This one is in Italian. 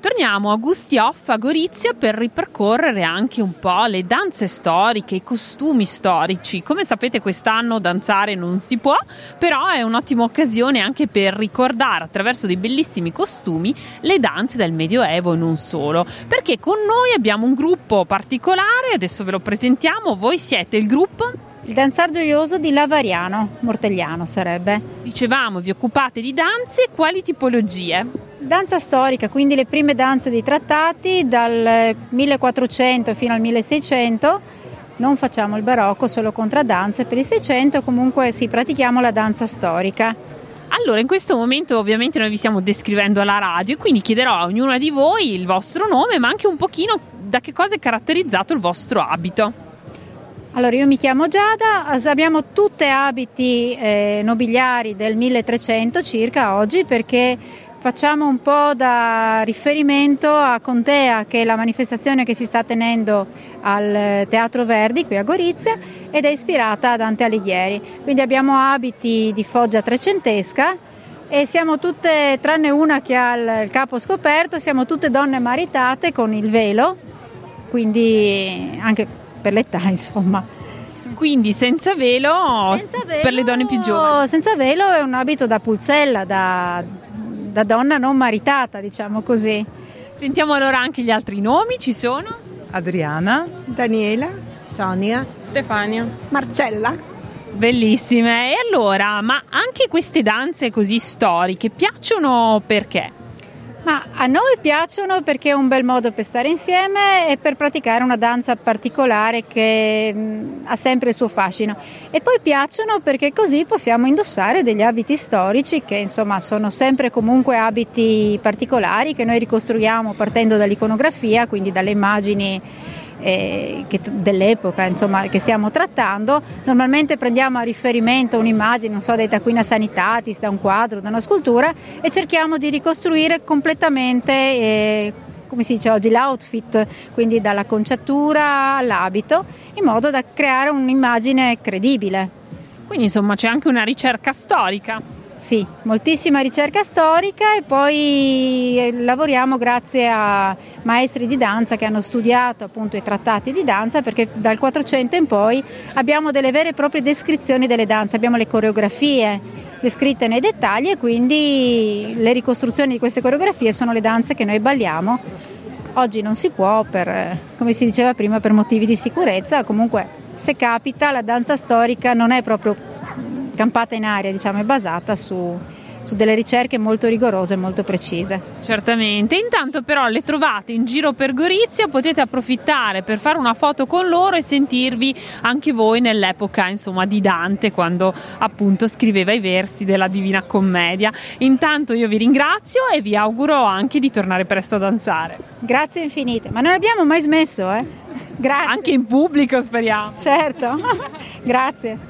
torniamo a Gusti Off a Gorizia per ripercorrere anche un po' le danze storiche, i costumi storici. Come sapete quest'anno danzare non si può, però è un'ottima occasione anche per ricordare attraverso dei bellissimi costumi le danze del Medioevo e non solo. Perché con noi abbiamo un gruppo particolare, adesso ve lo presentiamo, voi siete il gruppo il danzar gioioso di Lavariano, Mortegliano sarebbe. Dicevamo, vi occupate di danze, quali tipologie? Danza storica, quindi le prime danze dei trattati dal 1400 fino al 1600. Non facciamo il barocco, solo contraddanze. Per il 600 comunque sì, pratichiamo la danza storica. Allora, in questo momento ovviamente noi vi stiamo descrivendo alla radio, quindi chiederò a ognuna di voi il vostro nome, ma anche un pochino da che cosa è caratterizzato il vostro abito. Allora, io mi chiamo Giada, abbiamo tutte abiti eh, nobiliari del 1300 circa oggi perché facciamo un po' da riferimento a Contea, che è la manifestazione che si sta tenendo al Teatro Verdi qui a Gorizia ed è ispirata a Dante Alighieri. Quindi abbiamo abiti di foggia trecentesca e siamo tutte, tranne una che ha il capo scoperto, siamo tutte donne maritate con il velo, quindi anche per l'età, insomma. Quindi senza velo, senza velo, per le donne più giovani? Senza velo è un abito da pulzella, da, da donna non maritata, diciamo così. Sentiamo allora anche gli altri nomi, ci sono? Adriana, Daniela, Sonia, Stefania, Marcella. Bellissime. E allora, ma anche queste danze così storiche piacciono perché? Ma a noi piacciono perché è un bel modo per stare insieme e per praticare una danza particolare che mh, ha sempre il suo fascino. E poi piacciono perché così possiamo indossare degli abiti storici che insomma sono sempre comunque abiti particolari che noi ricostruiamo partendo dall'iconografia, quindi dalle immagini eh, che, dell'epoca insomma, che stiamo trattando, normalmente prendiamo a riferimento un'immagine, non so, dai Taquina Sanitatis, da un quadro, da una scultura e cerchiamo di ricostruire completamente, eh, come si dice oggi, l'outfit, quindi dalla conciatura all'abito, in modo da creare un'immagine credibile. Quindi insomma c'è anche una ricerca storica. Sì, moltissima ricerca storica e poi eh, lavoriamo grazie a maestri di danza che hanno studiato appunto i trattati di danza perché dal 400 in poi abbiamo delle vere e proprie descrizioni delle danze, abbiamo le coreografie descritte nei dettagli e quindi le ricostruzioni di queste coreografie sono le danze che noi balliamo. Oggi non si può per, come si diceva prima, per motivi di sicurezza, comunque se capita la danza storica non è proprio campata in aria, diciamo, è basata su, su delle ricerche molto rigorose e molto precise. Certamente, intanto però le trovate in giro per Gorizia, potete approfittare per fare una foto con loro e sentirvi anche voi nell'epoca insomma, di Dante quando appunto scriveva i versi della Divina Commedia. Intanto io vi ringrazio e vi auguro anche di tornare presto a danzare. Grazie infinite, ma non abbiamo mai smesso, eh? Grazie. Anche in pubblico speriamo. Certo, grazie.